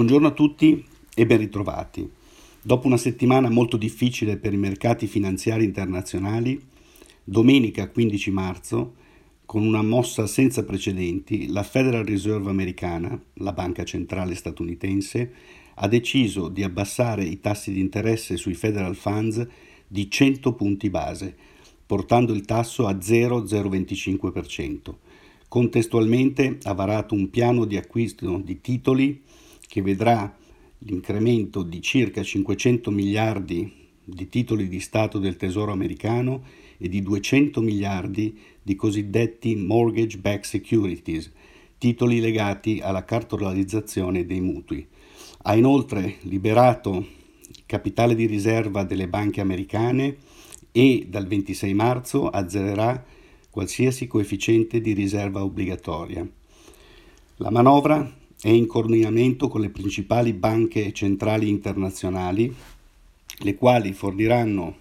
Buongiorno a tutti e ben ritrovati. Dopo una settimana molto difficile per i mercati finanziari internazionali, domenica 15 marzo, con una mossa senza precedenti, la Federal Reserve americana, la banca centrale statunitense, ha deciso di abbassare i tassi di interesse sui federal funds di 100 punti base, portando il tasso a 0,025%. Contestualmente ha varato un piano di acquisto di titoli che vedrà l'incremento di circa 500 miliardi di titoli di Stato del Tesoro americano e di 200 miliardi di cosiddetti mortgage-backed securities, titoli legati alla cartolarizzazione dei mutui. Ha inoltre liberato capitale di riserva delle banche americane e dal 26 marzo azzererà qualsiasi coefficiente di riserva obbligatoria. La manovra è in coordinamento con le principali banche centrali internazionali, le quali forniranno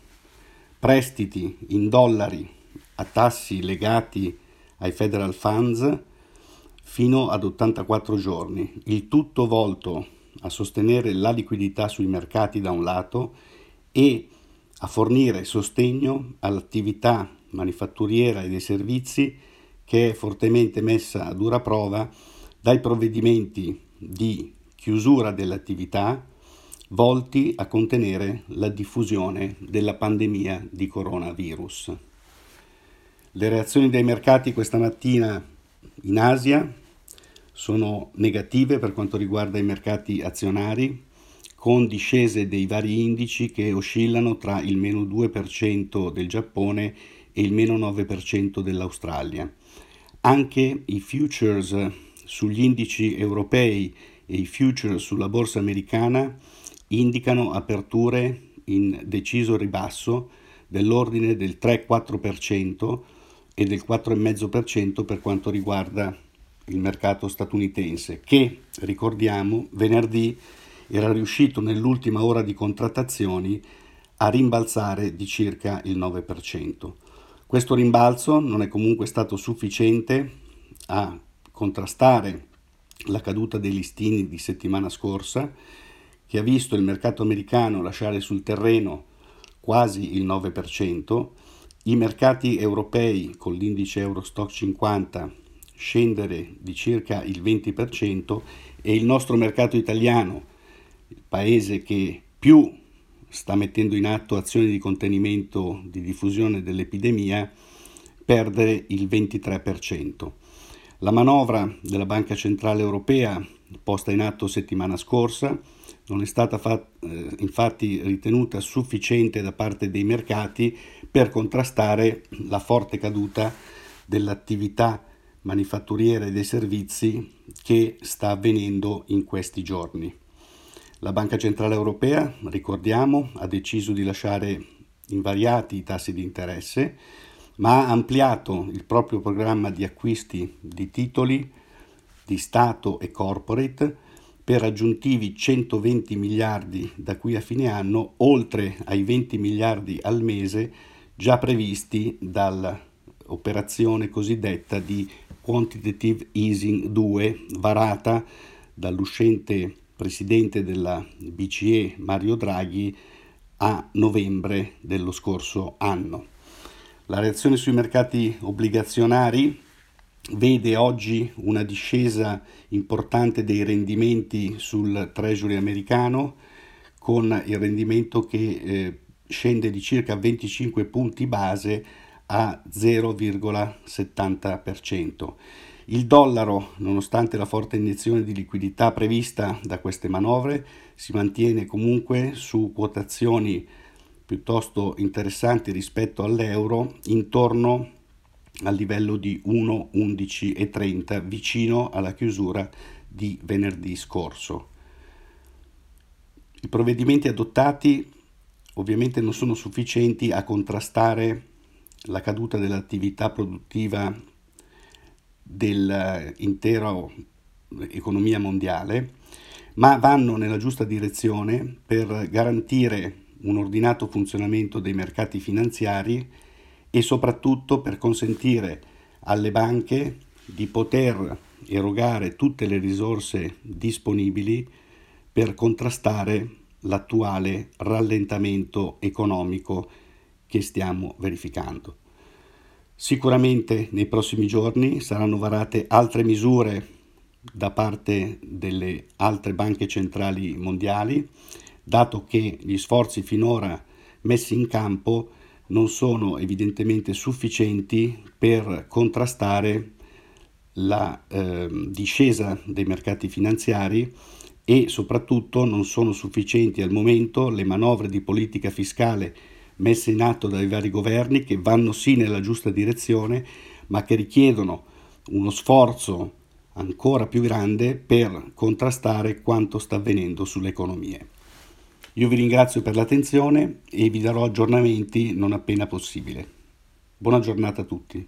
prestiti in dollari a tassi legati ai federal funds fino ad 84 giorni, il tutto volto a sostenere la liquidità sui mercati da un lato e a fornire sostegno all'attività manifatturiera e dei servizi che è fortemente messa a dura prova dai provvedimenti di chiusura dell'attività volti a contenere la diffusione della pandemia di coronavirus. Le reazioni dei mercati questa mattina in Asia sono negative per quanto riguarda i mercati azionari, con discese dei vari indici che oscillano tra il meno 2% del Giappone e il meno 9% dell'Australia. Anche i futures sugli indici europei e i future sulla borsa americana indicano aperture in deciso ribasso dell'ordine del 3-4% e del 4,5% per quanto riguarda il mercato statunitense che, ricordiamo, venerdì era riuscito nell'ultima ora di contrattazioni a rimbalzare di circa il 9%. Questo rimbalzo non è comunque stato sufficiente a contrastare la caduta dei listini di settimana scorsa, che ha visto il mercato americano lasciare sul terreno quasi il 9%, i mercati europei con l'indice Eurostock 50 scendere di circa il 20% e il nostro mercato italiano, il paese che più sta mettendo in atto azioni di contenimento di diffusione dell'epidemia, perdere il 23%. La manovra della Banca Centrale Europea posta in atto settimana scorsa non è stata fat- eh, infatti ritenuta sufficiente da parte dei mercati per contrastare la forte caduta dell'attività manifatturiera e dei servizi che sta avvenendo in questi giorni. La Banca Centrale Europea, ricordiamo, ha deciso di lasciare invariati i tassi di interesse ma ha ampliato il proprio programma di acquisti di titoli di Stato e corporate per aggiuntivi 120 miliardi da qui a fine anno, oltre ai 20 miliardi al mese già previsti dall'operazione cosiddetta di Quantitative Easing 2, varata dall'uscente presidente della BCE Mario Draghi a novembre dello scorso anno. La reazione sui mercati obbligazionari vede oggi una discesa importante dei rendimenti sul Treasury americano con il rendimento che eh, scende di circa 25 punti base a 0,70%. Il dollaro, nonostante la forte iniezione di liquidità prevista da queste manovre, si mantiene comunque su quotazioni piuttosto interessanti rispetto all'euro intorno al livello di 1,11,30 vicino alla chiusura di venerdì scorso. I provvedimenti adottati ovviamente non sono sufficienti a contrastare la caduta dell'attività produttiva dell'intera economia mondiale, ma vanno nella giusta direzione per garantire un ordinato funzionamento dei mercati finanziari e soprattutto per consentire alle banche di poter erogare tutte le risorse disponibili per contrastare l'attuale rallentamento economico che stiamo verificando. Sicuramente nei prossimi giorni saranno varate altre misure da parte delle altre banche centrali mondiali, dato che gli sforzi finora messi in campo non sono evidentemente sufficienti per contrastare la eh, discesa dei mercati finanziari e soprattutto non sono sufficienti al momento le manovre di politica fiscale messe in atto dai vari governi che vanno sì nella giusta direzione, ma che richiedono uno sforzo ancora più grande per contrastare quanto sta avvenendo sulle economie. Io vi ringrazio per l'attenzione e vi darò aggiornamenti non appena possibile. Buona giornata a tutti.